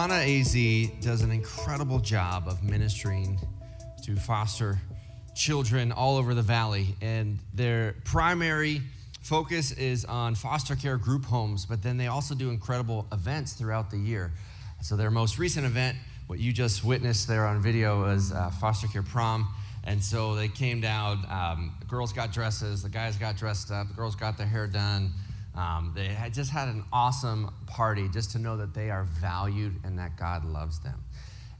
Ohana AZ does an incredible job of ministering to foster children all over the valley, and their primary focus is on foster care group homes, but then they also do incredible events throughout the year. So, their most recent event, what you just witnessed there on video, was uh, foster care prom. And so they came down, um, the girls got dresses, the guys got dressed up, the girls got their hair done. Um, they had just had an awesome party just to know that they are valued and that God loves them.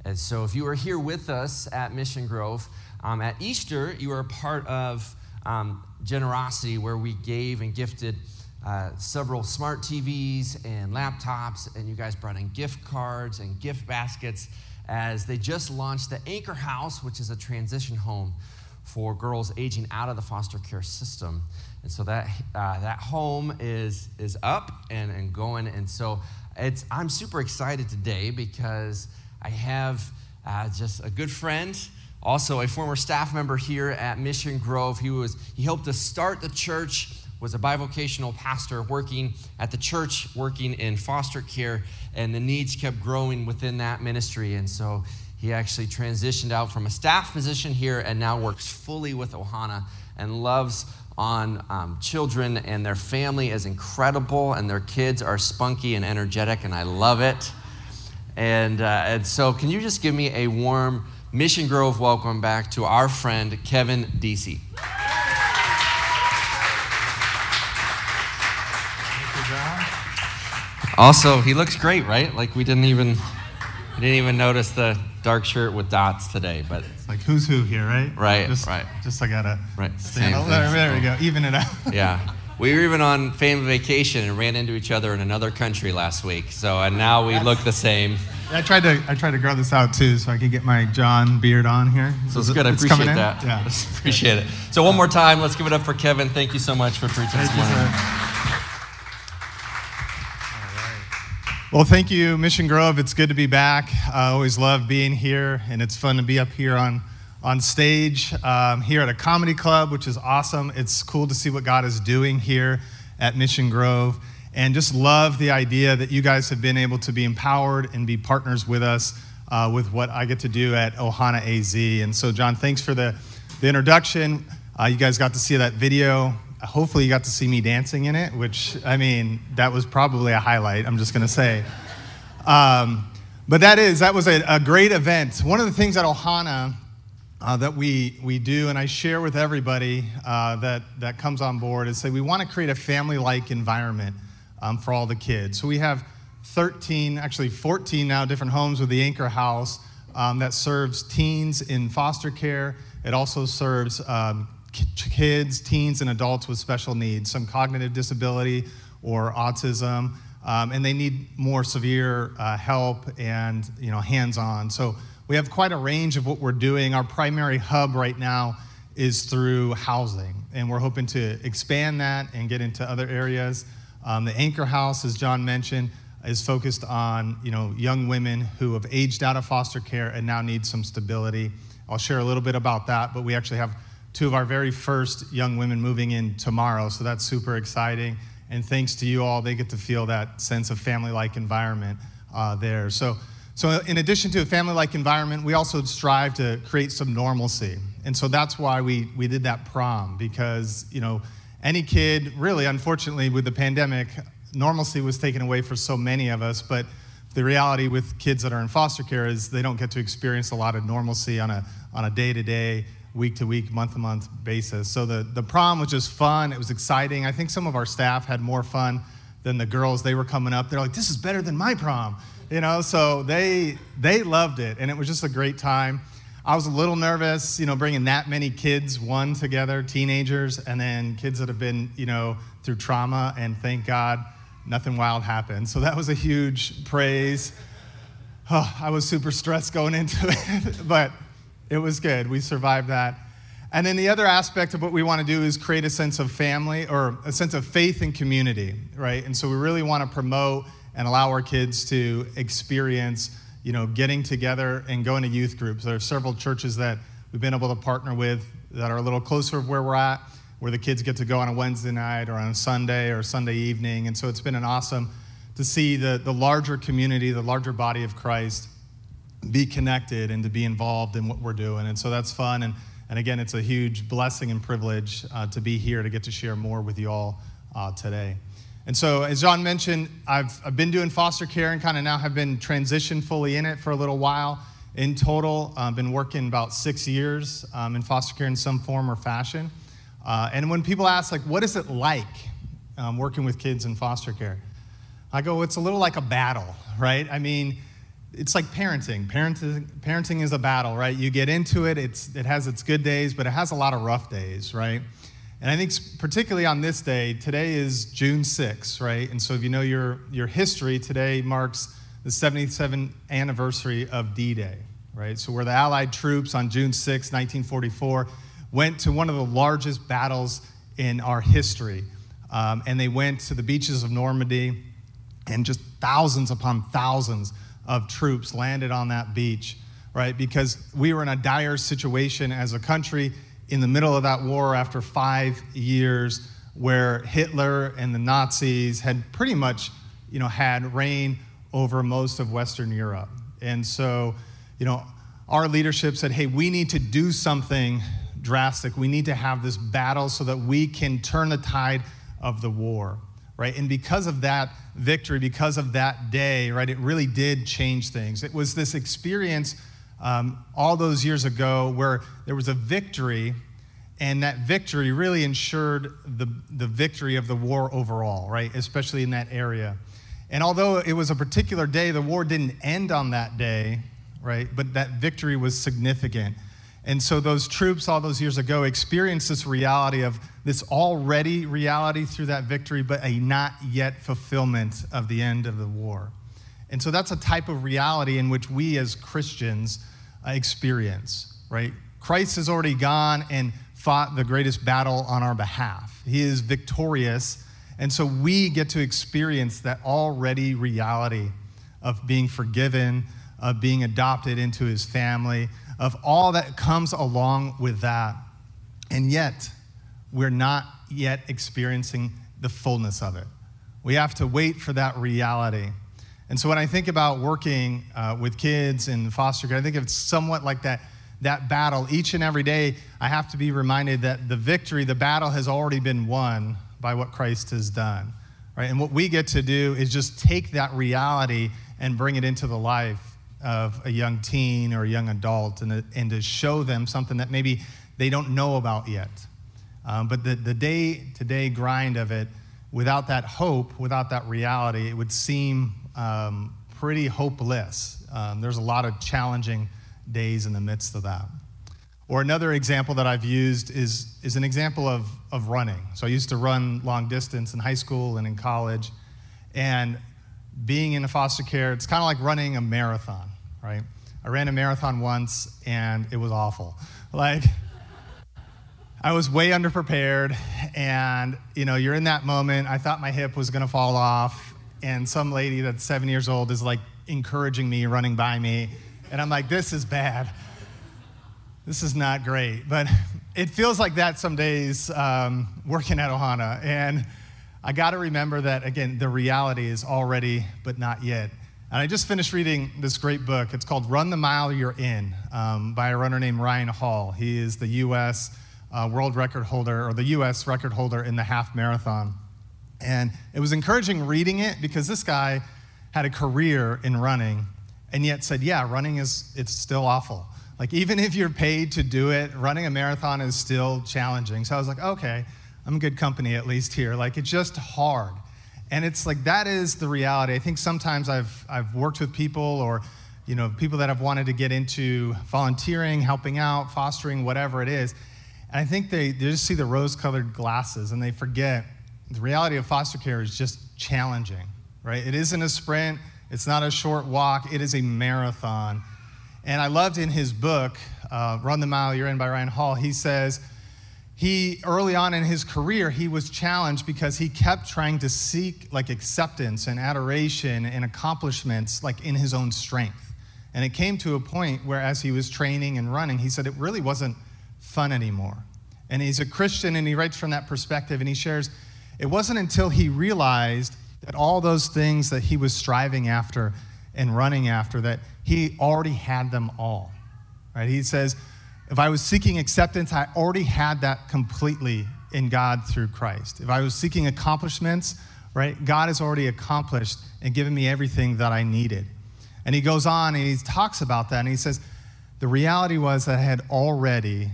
And so, if you are here with us at Mission Grove, um, at Easter, you are a part of um, generosity where we gave and gifted uh, several smart TVs and laptops, and you guys brought in gift cards and gift baskets as they just launched the Anchor House, which is a transition home for girls aging out of the foster care system. And so that, uh, that home is, is up and, and going. And so it's, I'm super excited today because I have uh, just a good friend, also a former staff member here at Mission Grove. He, was, he helped us start the church, was a bivocational pastor working at the church, working in foster care, and the needs kept growing within that ministry. And so he actually transitioned out from a staff position here and now works fully with Ohana and loves on um, children, and their family is incredible, and their kids are spunky and energetic, and I love it. And, uh, and so, can you just give me a warm Mission Grove welcome back to our friend Kevin Deasy? Also, he looks great, right? Like we didn't even we didn't even notice the dark shirt with dots today, but It's like who's who here, right? Right, Just, right. Just I gotta Right, stand same. There, there we go. Even it out. yeah. We were even on family vacation and ran into each other in another country last week. So, and now we look the same. I tried to I tried to grow this out too, so I could get my John beard on here. So it's good. I appreciate that. Yeah. appreciate it. So one more time, let's give it up for Kevin. Thank you so much for preaching Thank this morning. Well, thank you, Mission Grove. It's good to be back. I always love being here, and it's fun to be up here on, on stage um, here at a comedy club, which is awesome. It's cool to see what God is doing here at Mission Grove, and just love the idea that you guys have been able to be empowered and be partners with us uh, with what I get to do at Ohana AZ. And so, John, thanks for the, the introduction. Uh, you guys got to see that video. Hopefully, you got to see me dancing in it, which, I mean, that was probably a highlight, I'm just going to say. Um, but that is, that was a, a great event. One of the things at Ohana uh, that we, we do, and I share with everybody uh, that, that comes on board, is say we want to create a family like environment um, for all the kids. So we have 13, actually 14 now different homes with the Anchor House um, that serves teens in foster care. It also serves um, kids, teens, and adults with special needs, some cognitive disability or autism, um, and they need more severe uh, help and you know hands-on. So we have quite a range of what we're doing. Our primary hub right now is through housing, and we're hoping to expand that and get into other areas. Um, the Anchor House, as John mentioned, is focused on you know young women who have aged out of foster care and now need some stability. I'll share a little bit about that, but we actually have two of our very first young women moving in tomorrow, so that's super exciting. And thanks to you all, they get to feel that sense of family-like environment uh, there. So, so in addition to a family-like environment, we also strive to create some normalcy, and so that's why we we did that prom because you know any kid really, unfortunately, with the pandemic, normalcy was taken away for so many of us, but the reality with kids that are in foster care is they don't get to experience a lot of normalcy on a, on a day-to-day week to week month to month basis. So the, the prom was just fun. It was exciting. I think some of our staff had more fun than the girls. They were coming up. They're like this is better than my prom you know? So they they loved it and it was just a great time. I was a little nervous you know bringing that many kids one together teenagers and then kids that have been you know through trauma and thank god nothing wild happened. So that was a huge praise. Oh, I was super stressed going into it, but it was good. We survived that. And then the other aspect of what we want to do is create a sense of family or a sense of faith and community, right? And so we really want to promote and allow our kids to experience, you know, getting together and going to youth groups. There are several churches that we've been able to partner with that are a little closer of where we're at where the kids get to go on a Wednesday night or on a Sunday or Sunday evening. And so it's been an awesome to see the, the larger community, the larger body of Christ be connected and to be involved in what we're doing. And so that's fun. And, and again, it's a huge blessing and privilege uh, to be here to get to share more with you all uh, today. And so, as John mentioned, I've, I've been doing foster care and kind of now have been transitioned fully in it for a little while. In total, I've uh, been working about six years um, in foster care in some form or fashion. Uh, and when people ask, like, what is it like um, working with kids in foster care? I go, it's a little like a battle, right? I mean, it's like parenting. Parenting, parenting is a battle, right? You get into it, it's, it has its good days, but it has a lot of rough days, right? And I think particularly on this day, today is June 6th, right? And so if you know your, your history, today marks the 77th anniversary of D-Day, right? So where the Allied troops on June 6, 1944, went to one of the largest battles in our history. Um, and they went to the beaches of Normandy, and just thousands upon thousands of troops landed on that beach, right? Because we were in a dire situation as a country in the middle of that war after five years where Hitler and the Nazis had pretty much, you know, had reign over most of Western Europe. And so, you know, our leadership said, hey, we need to do something drastic. We need to have this battle so that we can turn the tide of the war, right? And because of that victory, because of that day, right, it really did change things. It was this experience um, all those years ago where there was a victory, and that victory really ensured the, the victory of the war overall, right, especially in that area. And although it was a particular day, the war didn't end on that day, right, but that victory was significant. And so those troops all those years ago experienced this reality of this already reality through that victory, but a not yet fulfillment of the end of the war. And so that's a type of reality in which we as Christians uh, experience, right? Christ has already gone and fought the greatest battle on our behalf. He is victorious. And so we get to experience that already reality of being forgiven, of being adopted into his family, of all that comes along with that. And yet, we're not yet experiencing the fullness of it. We have to wait for that reality. And so when I think about working uh, with kids in foster care, I think it's somewhat like that, that battle. Each and every day, I have to be reminded that the victory, the battle has already been won by what Christ has done. Right? And what we get to do is just take that reality and bring it into the life of a young teen or a young adult and, and to show them something that maybe they don't know about yet. Um, but the, day to day grind of it, without that hope, without that reality, it would seem um, pretty hopeless. Um, there's a lot of challenging days in the midst of that. Or another example that I've used is, is an example of, of running. So I used to run long distance in high school and in college. And being in a foster care, it's kind of like running a marathon, right? I ran a marathon once and it was awful. Like, I was way underprepared, and you know, you're in that moment. I thought my hip was gonna fall off, and some lady that's seven years old is like encouraging me, running by me, and I'm like, this is bad. This is not great. But it feels like that some days um, working at Ohana. And I got to remember that, again, the reality is already, but not yet. And I just finished reading this great book. It's called Run the Mile You're In um, by a runner named Ryan Hall. He is the U.S. Uh, world record holder, or the U.S. record holder in the half marathon. And it was encouraging reading it because this guy had a career in running and yet said, yeah, running is, it's still awful. Like, even if you're paid to do it, running a marathon is still challenging. So I was like, okay, I'm good company at least here. Like, it's just hard. And it's like that is the reality. I think sometimes I've, I've worked with people or you know, people that have wanted to get into volunteering, helping out, fostering, whatever it is. And I think they, they just see the rose colored glasses and they forget the reality of foster care is just challenging, right? It isn't a sprint, it's not a short walk, it is a marathon. And I loved in his book, uh, Run the Mile You're In by Ryan Hall, he says, he early on in his career he was challenged because he kept trying to seek like acceptance and adoration and accomplishments like in his own strength and it came to a point where as he was training and running he said it really wasn't fun anymore and he's a christian and he writes from that perspective and he shares it wasn't until he realized that all those things that he was striving after and running after, that he already had them all. Right? He says, if I was seeking acceptance, I already had that completely in God through Christ. If I was seeking accomplishments, right, God has already accomplished and given me everything that I needed. And he goes on and he talks about that and he says, the reality was that I had already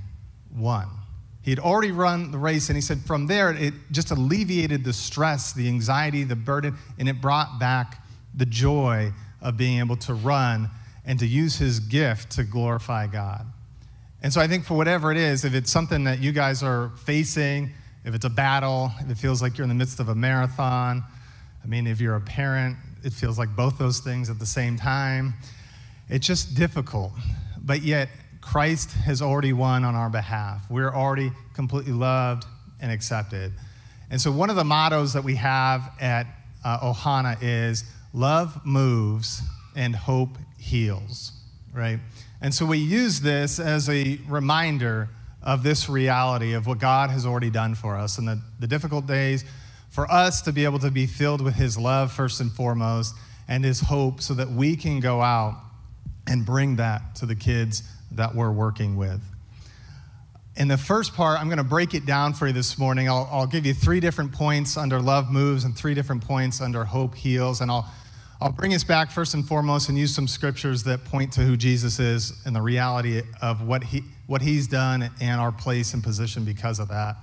won. He had already run the race, and he said from there, it just alleviated the stress, the anxiety, the burden, and it brought back the joy of being able to run and to use his gift to glorify God. And so I think for whatever it is, if it's something that you guys are facing, if it's a battle, if it feels like you're in the midst of a marathon, I mean, if you're a parent, it feels like both those things at the same time. It's just difficult. But yet, Christ has already won on our behalf. We're already completely loved and accepted. And so, one of the mottos that we have at uh, Ohana is love moves and hope heals, right? And so, we use this as a reminder of this reality of what God has already done for us and the, the difficult days for us to be able to be filled with His love, first and foremost, and His hope so that we can go out and bring that to the kids that we're working with. In the first part, I'm going to break it down for you this morning. I'll, I'll, give you three different points under love moves and three different points under hope heals. And I'll, I'll bring us back first and foremost and use some scriptures that point to who Jesus is and the reality of what, he, what he's done and our place and position because of that.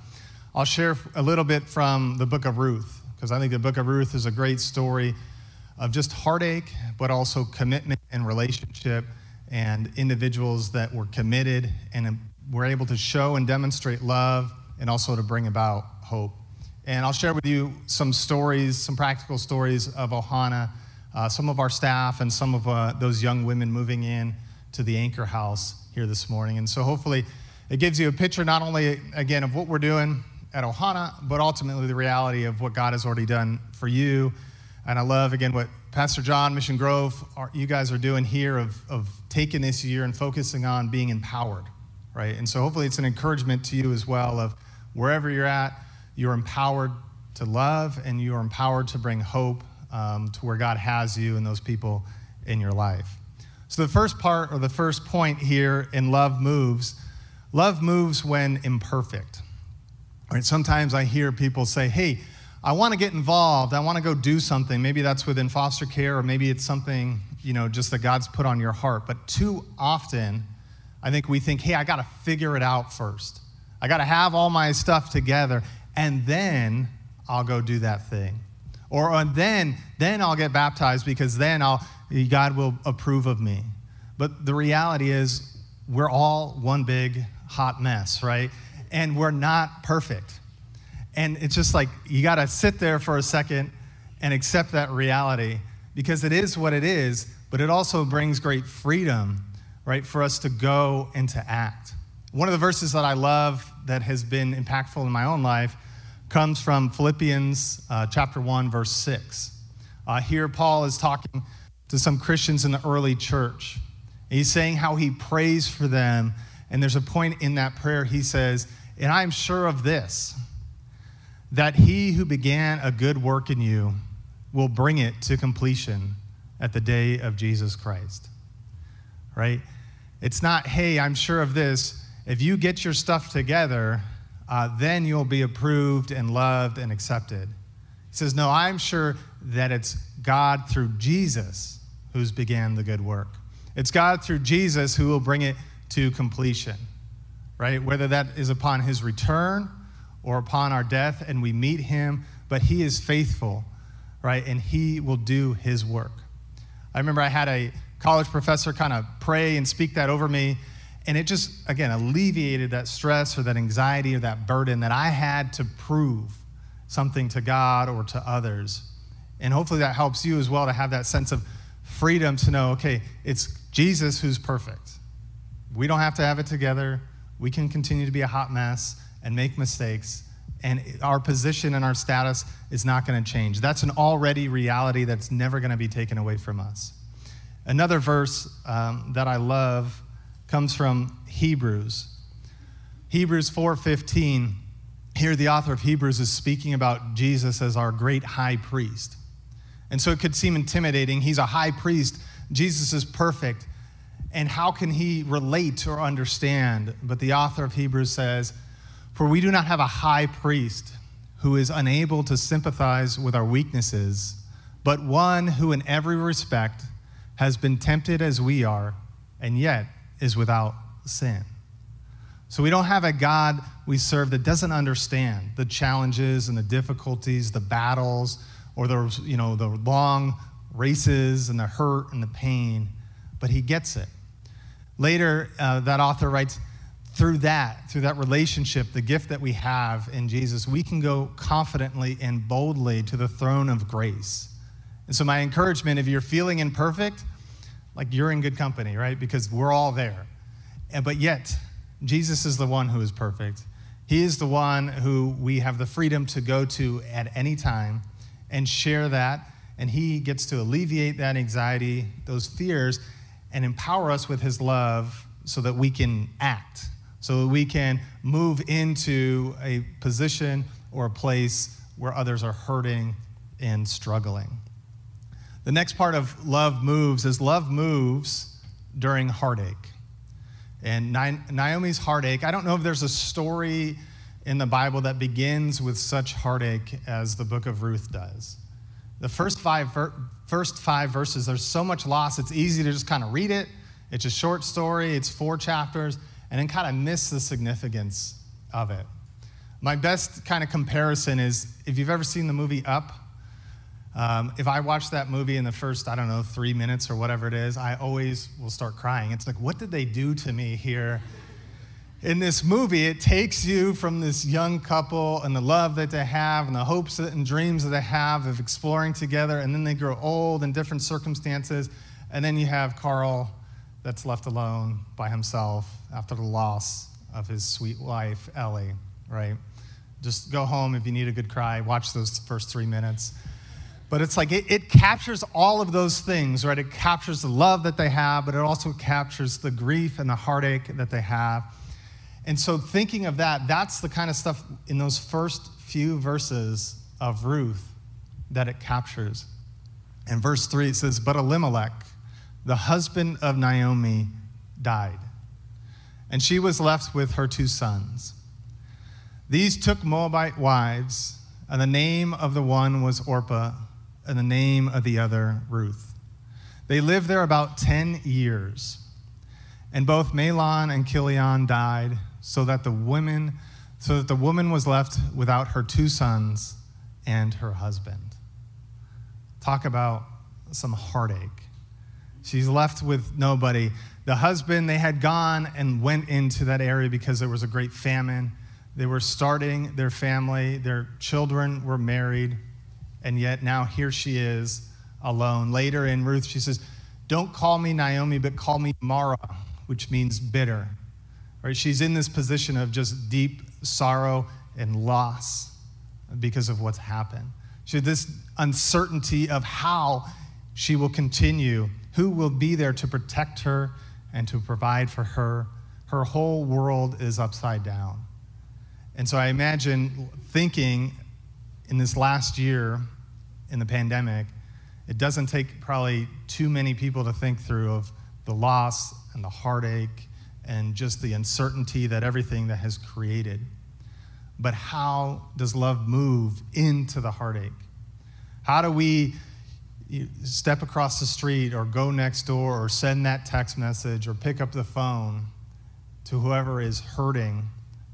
I'll share a little bit from the book of Ruth, because I think the book of Ruth is a great story of just heartache, but also commitment and relationship and individuals that were committed and were able to show and demonstrate love and also to bring about hope. And I'll share with you some stories, some practical stories of Ohana, uh, some of our staff, and some of uh, those young women moving in to the Anchor House here this morning. And so hopefully it gives you a picture not only, again, of what we're doing at Ohana, but ultimately the reality of what God has already done for you. And I love, again, what Pastor John, Mission Grove, are, you guys are doing here of, of taking this year and focusing on being empowered, right? And so hopefully it's an encouragement to you as well of wherever you're at, you're empowered to love and you are empowered to bring hope um, to where God has you and those people in your life. So the first part or the first point here in love moves, love moves when imperfect. Right? Sometimes I hear people say, hey, I want to get involved. I want to go do something. Maybe that's within foster care, or maybe it's something, you know, just that God's put on your heart. But too often, I think we think, hey, I got to figure it out first. I got to have all my stuff together, and then I'll go do that thing. Or and then, then I'll get baptized because then I'll, God will approve of me. But the reality is, we're all one big hot mess, right? And we're not perfect. And it's just like you got to sit there for a second and accept that reality because it is what it is, but it also brings great freedom, right, for us to go and to act. One of the verses that I love that has been impactful in my own life comes from Philippians uh, chapter 1, verse 6. Uh, here, Paul is talking to some Christians in the early church. He's saying how he prays for them. And there's a point in that prayer, he says, And I'm sure of this that he who began a good work in you will bring it to completion at the day of Jesus Christ. Right? It's not, hey, I'm sure of this. If you get your stuff together, uh, then you'll be approved and loved and accepted. He says, no, I'm sure that it's God through Jesus who's began the good work. It's God through Jesus who will bring it to completion, right? Whether that is upon his return or upon our death and we meet him, but he is faithful, right? And he will do his work. I remember I had a college professor kind of pray and speak that over me, and it just, again, alleviated that stress or that anxiety or that burden that I had to prove something to God or to others. And hopefully that helps you as well to have that sense of freedom to know, okay, it's Jesus who's perfect. We don't have to have it together. We can continue to be a hot mess and make mistakes, and our position and our status is not going to change. That's an already reality that's never going to be taken away from us. Another verse um, that I love comes from Hebrews. Hebrews 4:15. Here the author of Hebrews is speaking about Jesus as our great high priest. And so it could seem intimidating. He's a high priest, Jesus is perfect. And how can he relate or understand? But the author of Hebrews says, For we do not have a high priest who is unable to sympathize with our weaknesses, but one who in every respect has been tempted as we are, and yet is without sin. So we don't have a God we serve that doesn't understand the challenges and the difficulties, the battles, or the, you know, the long races and the hurt and the pain, but he gets it. Later, uh, that author writes, through that, through that relationship, the gift that we have in Jesus, we can go confidently and boldly to the throne of grace. And so, my encouragement if you're feeling imperfect, like you're in good company, right? Because we're all there. And, but yet, Jesus is the one who is perfect. He is the one who we have the freedom to go to at any time and share that. And He gets to alleviate that anxiety, those fears, and empower us with His love so that we can act, so that we can move into a position or a place where others are hurting and struggling. The next part of love moves is love moves during heartache. And Naomi's heartache, I don't know if there's a story in the Bible that begins with such heartache as the book of Ruth does. The first five, first five verses, there's so much loss, it's easy to just kind of read it. It's a short story, it's four chapters, and then kind of miss the significance of it. My best kind of comparison is if you've ever seen the movie Up, um, if I watch that movie in the first, I don't know, three minutes or whatever it is, I always will start crying. It's like, what did they do to me here? In this movie, it takes you from this young couple and the love that they have and the hopes and dreams that they have of exploring together, and then they grow old in different circumstances, and then you have Carl that's left alone by himself after the loss of his sweet wife, Ellie, right? Just go home if you need a good cry, watch those first three minutes. But it's like it, it, captures all of those things, right? It captures the love that they have, but it also captures the grief and the heartache that they have. And so, thinking of that, that's the kind of stuff in those first few verses of Ruth that it captures. In verse 3, it says, But Elimelech, the husband of Naomi, died, and she was left with her two sons. These took Moabite wives, and the name of the one was Orpah and the name of the other Ruth. They lived there about 10 years. And both Mahlon and Chilion died, so that the women so that the woman was left without her two sons and her husband. Talk about some heartache. She's left with nobody. The husband, they had gone and went into that area because there was a great famine. They were starting their family, their children were married and yet now here she is alone. Later in Ruth, she says, Don't call me Naomi, but call me Mara, which means bitter. Right? She's in this position of just deep sorrow and loss because of what's happened. She this uncertainty of how she will continue, who will be there to protect her and to provide for her. Her whole world is upside down. And so I imagine thinking in this last year in the pandemic, it doesn't take probably too many people to think through of the loss and the heartache and just the uncertainty that everything that has created. But how does love move into the heartache? How do we step across the street or go next door or send that text message or pick up the phone to whoever is hurting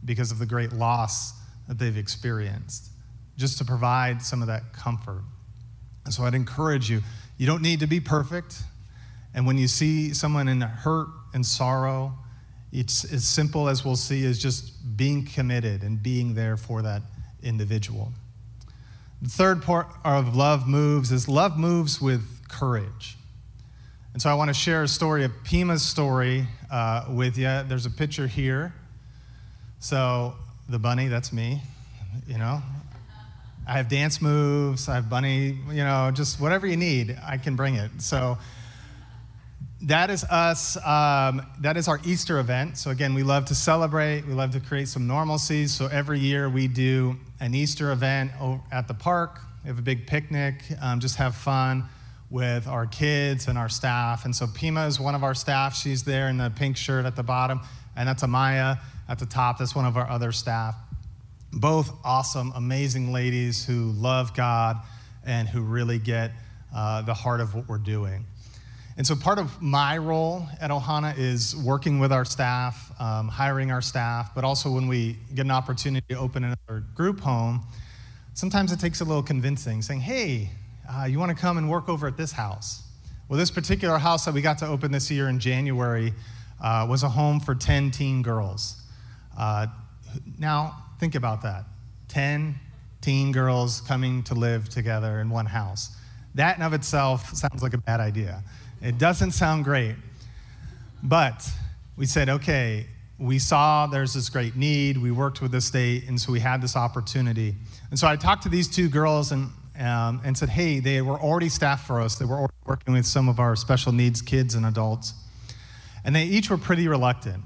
because of the great loss that they've experienced, just to provide some of that comfort? And so I'd encourage you, you don't need to be perfect. And when you see someone in hurt and sorrow, it's as simple as we'll see as just being committed and being there for that individual. The third part of love moves is love moves with courage. And so I want to share a story, a Pima's story uh, with you. There's a picture here. So the bunny, that's me, you know, I have dance moves, I have bunny, you know, just whatever you need, I can bring it. So that is us. Um, that is our Easter event. So again, we love to celebrate. We love to create some normalcy. So every year we do an Easter event at the park. We have a big picnic, um, just have fun with our kids and our staff. And so Pima is one of our staff. She's there in the pink shirt at the bottom, and that's Amaya at the top. That's one of our other staff. Both awesome, amazing ladies who love God and who really get uh, the heart of what we're doing. And so part of my role at Ohana is working with our staff, um, hiring our staff, but also when we get an opportunity to open another group home, sometimes it takes a little convincing, saying, hey, uh, you want to come and work over at this house? Well, this particular house that we got to open this year in January uh, was a home for 10 teen girls. Uh, now, think about that 10 teen girls coming to live together in one house. That in of itself sounds like a bad idea. It doesn't sound great. But we said, okay, we saw there's this great need. We worked with the state, and so we had this opportunity. And so I talked to these two girls, and um, and said, hey, they were already staffed for us. They were working with some of our special needs kids and adults. And they each were pretty reluctant,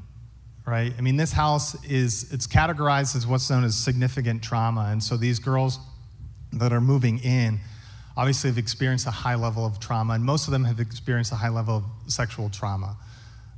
right? I mean, this house is, it's categorized as what's known as significant trauma. And so these girls that are moving in obviously have experienced a high level of trauma, and most of them have experienced a high level of sexual trauma.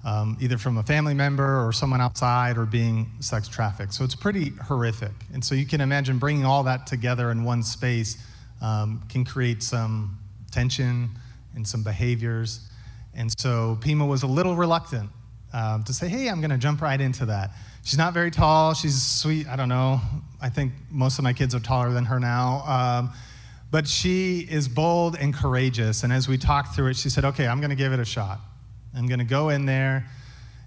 Um, either from a family member or someone outside or being sex trafficked. So it's pretty horrific. And so you can imagine bringing all that together in one space um, can create some tension and some behaviors. And so Pima was a little reluctant um, to say, hey, I'm going to jump right into that. She's not very tall. She's sweet. I don't know. I think most of my kids are taller than her now. Um, but she is bold and courageous. And as we talked through it, she said, okay, I'm going to give it a shot. I'm going to go in there.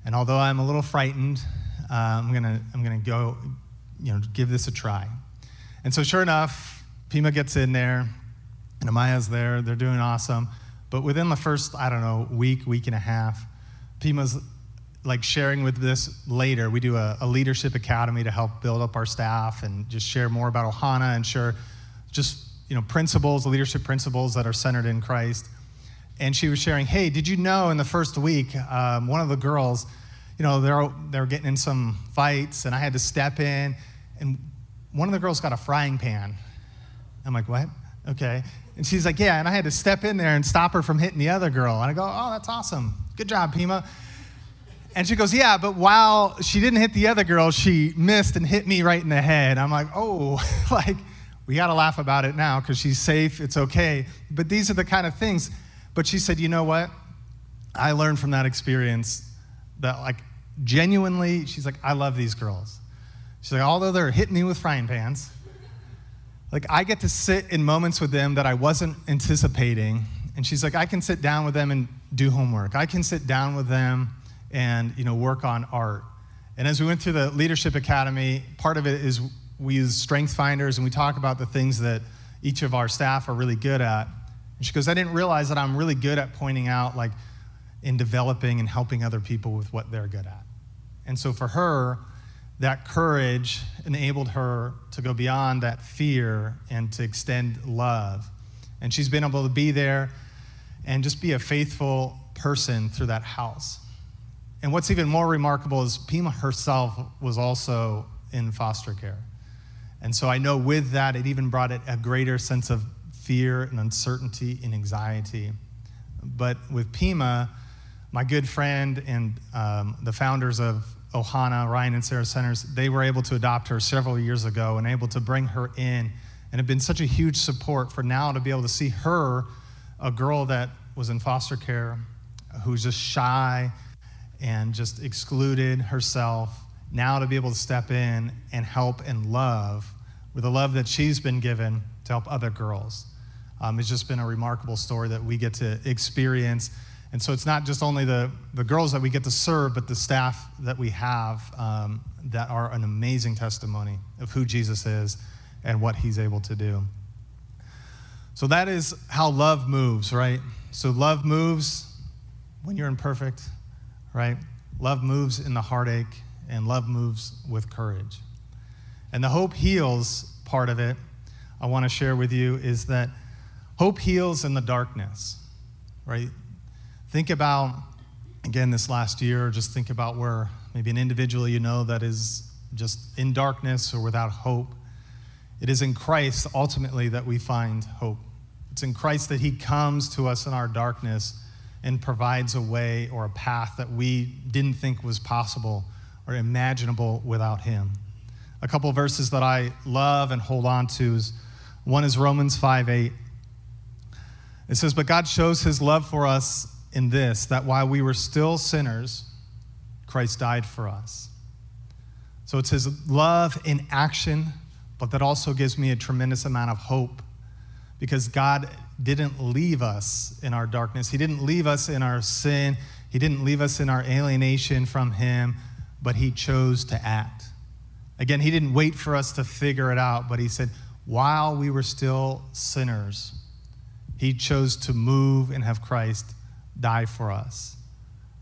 And although I'm a little frightened, uh, I'm going to I'm to go, you know, give this a try. And so, sure enough, Pima gets in there, and Amaya's there. They're doing awesome. But within the first, I don't know, week, week and a half, Pima's like sharing with this later. We do a, a leadership academy to help build up our staff and just share more about Ohana and share just you know principles, leadership principles that are centered in Christ. And she was sharing, hey, did you know in the first week, um, one of the girls, you know, they're they're getting in some fights, and I had to step in, and one of the girls got a frying pan I'm like, what? Okay. And she's like, yeah. And I had to step in there and stop her from hitting the other girl. And I go, oh, that's awesome. Good job, Pima. And she goes, yeah, but while she didn't hit the other girl, she missed and hit me right in the head. I'm like, oh, like, we got to laugh about it now because she's safe. It's okay. But these are the kind of things. But she said, you know what? I learned from that experience that, like, genuinely, she's like, I love these girls. She's like, although they're hitting me with frying pans, like I get to sit in moments with them that I wasn't anticipating. And she's like, I can sit down with them and do homework. I can sit down with them and you know work on art. And as we went through the leadership academy, part of it is we use strength finders and we talk about the things that each of our staff are really good at. And she goes, I didn't realize that I'm really good at pointing out like in developing and helping other people with what they're good at. And so for her, that courage enabled her to go beyond that fear and to extend love. And she's been able to be there and just be a faithful person through that house. And what's even more remarkable is Pima herself was also in foster care. And so I know with that, it even brought it a greater sense of fear and uncertainty and anxiety. But with Pima, my good friend and um, the founders of Ohana, Ryan and Sarah Centers, they were able to adopt her several years ago and able to bring her in and have been such a huge support for now to be able to see her, a girl that was in foster care, who's just shy and just excluded herself, now to be able to step in and help and love with the love that she's been given to help other girls. Um, it's just been a remarkable story that we get to experience and so it's not just only the, the girls that we get to serve, but the staff that we have um, that are an amazing testimony of who Jesus is and what he's able to do. So that is how love moves, right? So love moves when you're imperfect, right? Love moves in the heartache, and love moves with courage. And the hope heals part of it, I want to share with you, is that hope heals in the darkness, right? Think about, again, this last year, just think about where maybe an individual you know that is just in darkness or without hope. It is in Christ ultimately that we find hope. It's in Christ that He comes to us in our darkness and provides a way or a path that we didn't think was possible or imaginable without Him. A couple verses that I love and hold on to is one is Romans 5 8. It says, But God shows His love for us in this, that while we were still sinners, Christ died for us. So it's His love in action, but that also gives me a tremendous amount of hope because God didn't leave us in our darkness. He didn't leave us in our sin. He didn't leave us in our alienation from Him, but He chose to act. Again, He didn't wait for us to figure it out, but He said, while we were still sinners, He chose to move and have Christ die for us.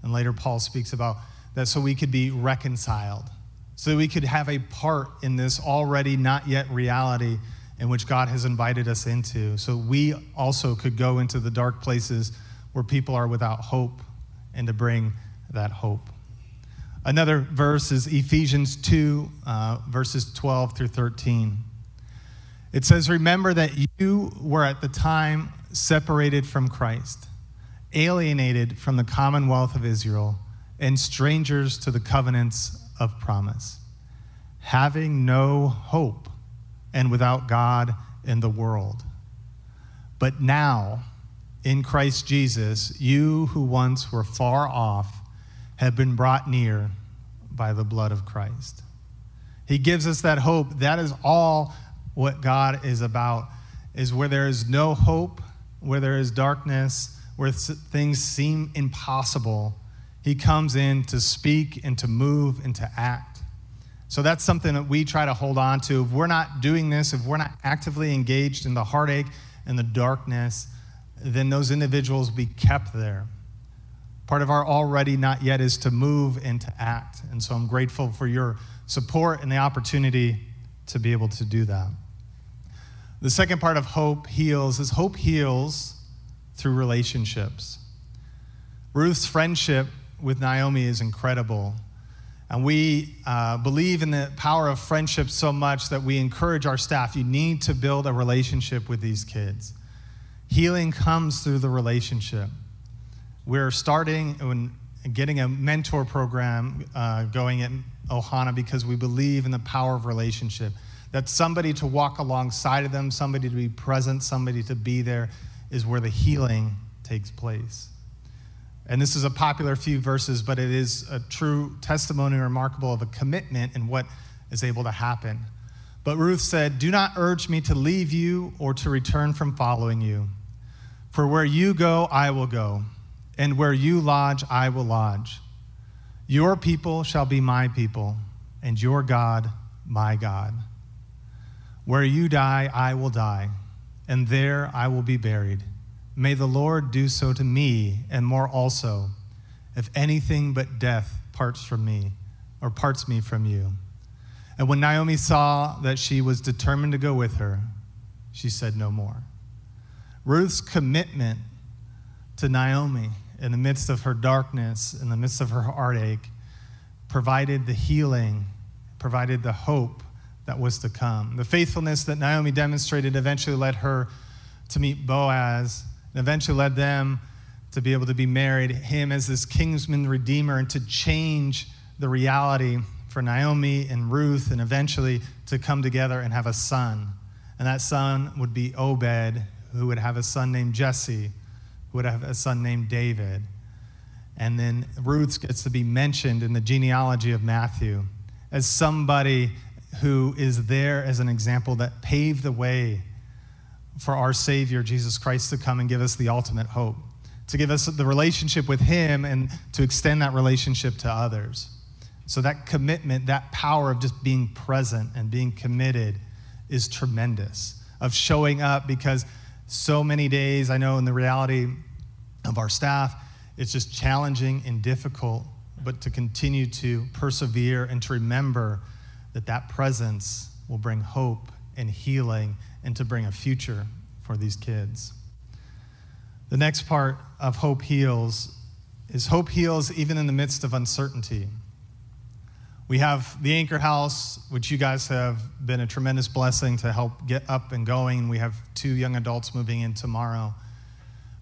And later, Paul speaks about that so we could be reconciled, so that we could have a part in this already not yet reality in which God has invited us into. So we also could go into the dark places where people are without hope and to bring that hope. Another verse is Ephesians 2, uh, verses 12 through 13. It says, Remember that you were at the time separated from Christ, alienated from the commonwealth of Israel, and strangers to the covenants of promise, having no hope and without God in the world. But now, in Christ Jesus, you who once were far off have been brought near by the blood of Christ. He gives us that hope. That is all what God is about is where there is no hope, where there is darkness, where things seem impossible, he comes in to speak and to move and to act. So that's something that we try to hold on to. If we're not doing this, if we're not actively engaged in the heartache and the darkness, then those individuals will be kept there. Part of our already not yet is to move and to act. And so I'm grateful for your support and the opportunity to be able to do that. The second part of hope heals is hope heals through relationships. Ruth's friendship with Naomi is incredible. And we uh, believe in the power of friendship so much that we encourage our staff you need to build a relationship with these kids. Healing comes through the relationship. We're starting and getting a mentor program uh, going at Ohana because we believe in the power of relationship. That somebody to walk alongside of them, somebody to be present, somebody to be there is where the healing takes place. And this is a popular few verses, but it is a true testimony remarkable of a commitment and what is able to happen. But Ruth said, Do not urge me to leave you or to return from following you. For where you go, I will go, and where you lodge, I will lodge. Your people shall be my people, and your God, my God. Where you die, I will die, and there I will be buried. May the Lord do so to me, and more also, if anything but death parts from me, or parts me from you. And when Naomi saw that she was determined to go with her, she said no more. Ruth's commitment to Naomi in the midst of her darkness, in the midst of her heartache, provided the healing, provided the hope that was to come. The faithfulness that Naomi demonstrated eventually led her to meet Boaz and eventually led them to be able to be married, him as this kinsman redeemer, and to change the reality for Naomi and Ruth, and eventually to come together and have a son. And that son would be Obed, who would have a son named Jesse, who would have a son named David. And then Ruth gets to be mentioned in the genealogy of Matthew as somebody who is there as an example that paved the way for our Savior, Jesus Christ, to come and give us the ultimate hope, to give us the relationship with Him and to extend that relationship to others. So, that commitment, that power of just being present and being committed is tremendous, of showing up because so many days, I know in the reality of our staff, it's just challenging and difficult, but to continue to persevere and to remember that that presence will bring hope and healing and to bring a future for these kids. The next part of Hope Heals is hope heals even in the midst of uncertainty. We have the Anchor House, which you guys have been a tremendous blessing to help get up and going. We have two young adults moving in tomorrow.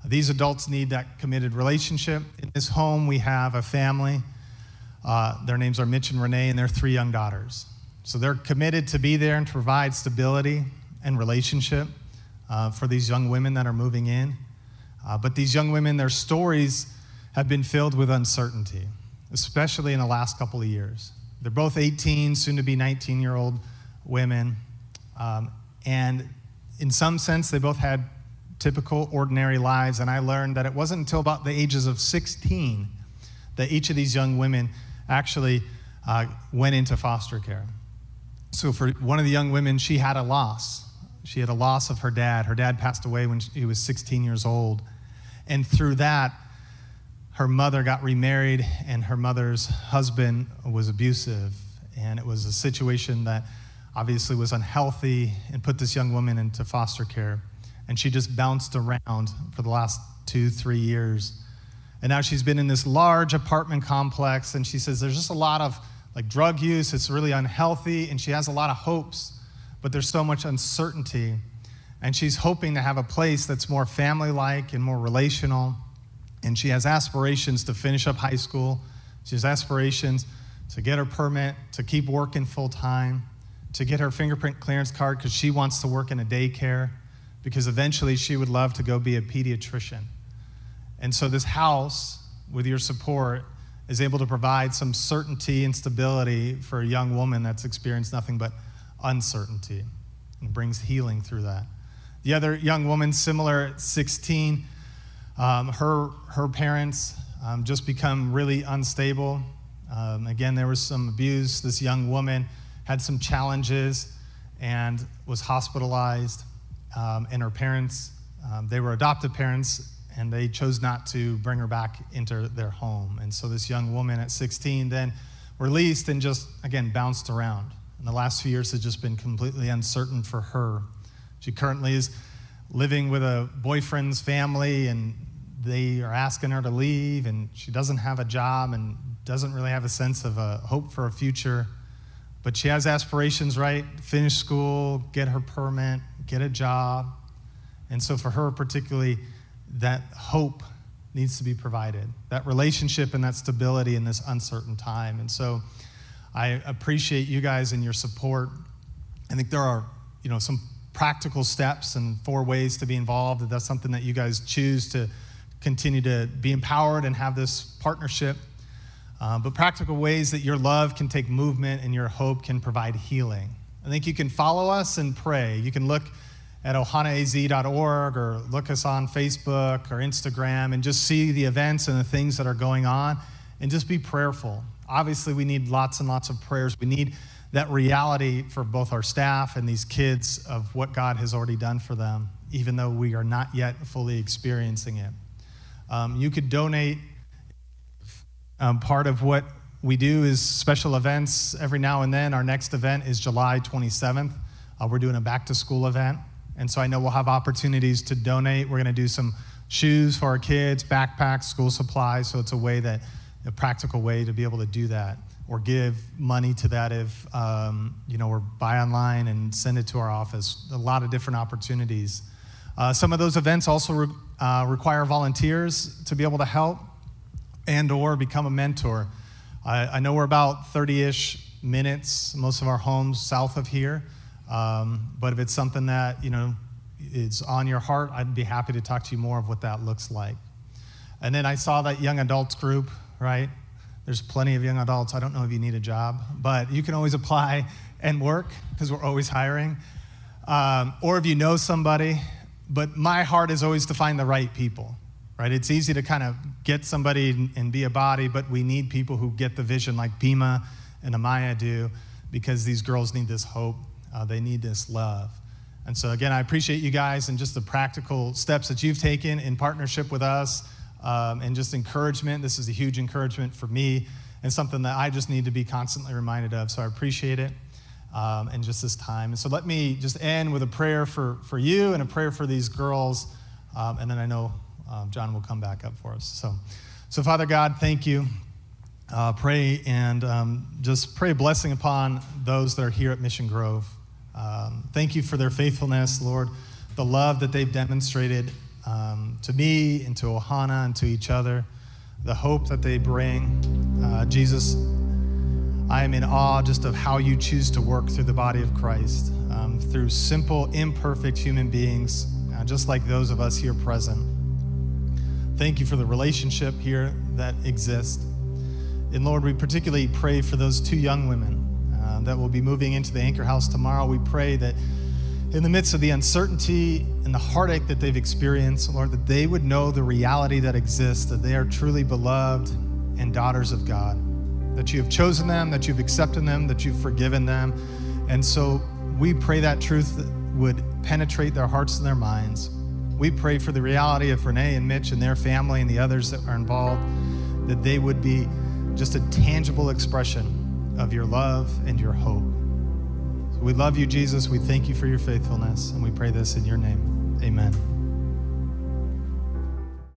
These adults need that committed relationship. In this home, we have a family. Uh, their names are Mitch and Renee, and their three young daughters. So they're committed to be there and to provide stability and relationship uh, for these young women that are moving in. Uh, but these young women, their stories have been filled with uncertainty, especially in the last couple of years. They're both 18, soon to be 19 year old women. Um, and in some sense, they both had typical, ordinary lives. And I learned that it wasn't until about the ages of 16 that each of these young women actually uh, went into foster care. So, for one of the young women, she had a loss. She had a loss of her dad. Her dad passed away when she was 16 years old. And through that, her mother got remarried, and her mother's husband was abusive. And it was a situation that obviously was unhealthy and put this young woman into foster care and she just bounced around for the last two, three years. And now she's been in this large apartment complex, and she says there's just a lot of like drug use, it's really unhealthy, and she has a lot of hopes, but there's so much uncertainty. And she's hoping to have a place that's more family like and more relational. And she has aspirations to finish up high school. She has aspirations to get her permit, to keep working full time, to get her fingerprint clearance card because she wants to work in a daycare because eventually she would love to go be a pediatrician. And so, this house, with your support, is able to provide some certainty and stability for a young woman that's experienced nothing but uncertainty and brings healing through that. The other young woman, similar at 16, um, her, her parents um, just become really unstable. Um, again, there was some abuse. This young woman had some challenges and was hospitalized um, and her parents, um, they were adoptive parents, and they chose not to bring her back into their home. And so this young woman at 16 then released and just, again, bounced around. And the last few years has just been completely uncertain for her. She currently is living with a boyfriend's family, and they are asking her to leave, and she doesn't have a job and doesn't really have a sense of a hope for a future. But she has aspirations, right? Finish school, get her permit, get a job. And so, for her, particularly, that hope needs to be provided, that relationship and that stability in this uncertain time. And so, I appreciate you guys and your support. I think there are, you know, some practical steps and four ways to be involved. If that's something that you guys choose to continue to be empowered and have this partnership. Uh, but practical ways that your love can take movement and your hope can provide healing. I think you can follow us and pray. You can look at ohanaaz.org or look us on Facebook or Instagram and just see the events and the things that are going on and just be prayerful. Obviously, we need lots and lots of prayers. We need that reality for both our staff and these kids of what God has already done for them, even though we are not yet fully experiencing it. Um, you could donate. Um, part of what we do is special events every now and then. Our next event is July 27th. Uh, we're doing a back to school event. And so I know we'll have opportunities to donate. We're going to do some shoes for our kids, backpacks, school supplies. So it's a way that, a practical way to be able to do that or give money to that if, um, you know, or buy online and send it to our office. A lot of different opportunities. Uh, some of those events also re- uh, require volunteers to be able to help and or become a mentor. I, I know we're about 30 ish minutes, most of our homes south of here. Um, but if it's something that, you know, is on your heart, I'd be happy to talk to you more of what that looks like. And then I saw that young adults group, right? There's plenty of young adults. I don't know if you need a job, but you can always apply and work because we're always hiring. Um, or if you know somebody, but my heart is always to find the right people right? It's easy to kind of get somebody and be a body, but we need people who get the vision like Bima and Amaya do because these girls need this hope. Uh, they need this love. And so, again, I appreciate you guys and just the practical steps that you've taken in partnership with us um, and just encouragement. This is a huge encouragement for me and something that I just need to be constantly reminded of. So, I appreciate it. Um, and just this time. And so let me just end with a prayer for, for you and a prayer for these girls. Um, and then I know um, John will come back up for us. So, so Father God, thank you uh, pray and um, just pray blessing upon those that are here at Mission Grove. Um, thank you for their faithfulness, Lord, the love that they've demonstrated um, to me and to Ohana and to each other, the hope that they bring. Uh, Jesus, I am in awe just of how you choose to work through the body of Christ, um, through simple, imperfect human beings, uh, just like those of us here present. Thank you for the relationship here that exists. And Lord, we particularly pray for those two young women uh, that will be moving into the Anchor House tomorrow. We pray that in the midst of the uncertainty and the heartache that they've experienced, Lord, that they would know the reality that exists, that they are truly beloved and daughters of God, that you have chosen them, that you've accepted them, that you've forgiven them. And so we pray that truth would penetrate their hearts and their minds. We pray for the reality of Renee and Mitch and their family and the others that are involved, that they would be just a tangible expression of your love and your hope. We love you, Jesus. We thank you for your faithfulness, and we pray this in your name. Amen.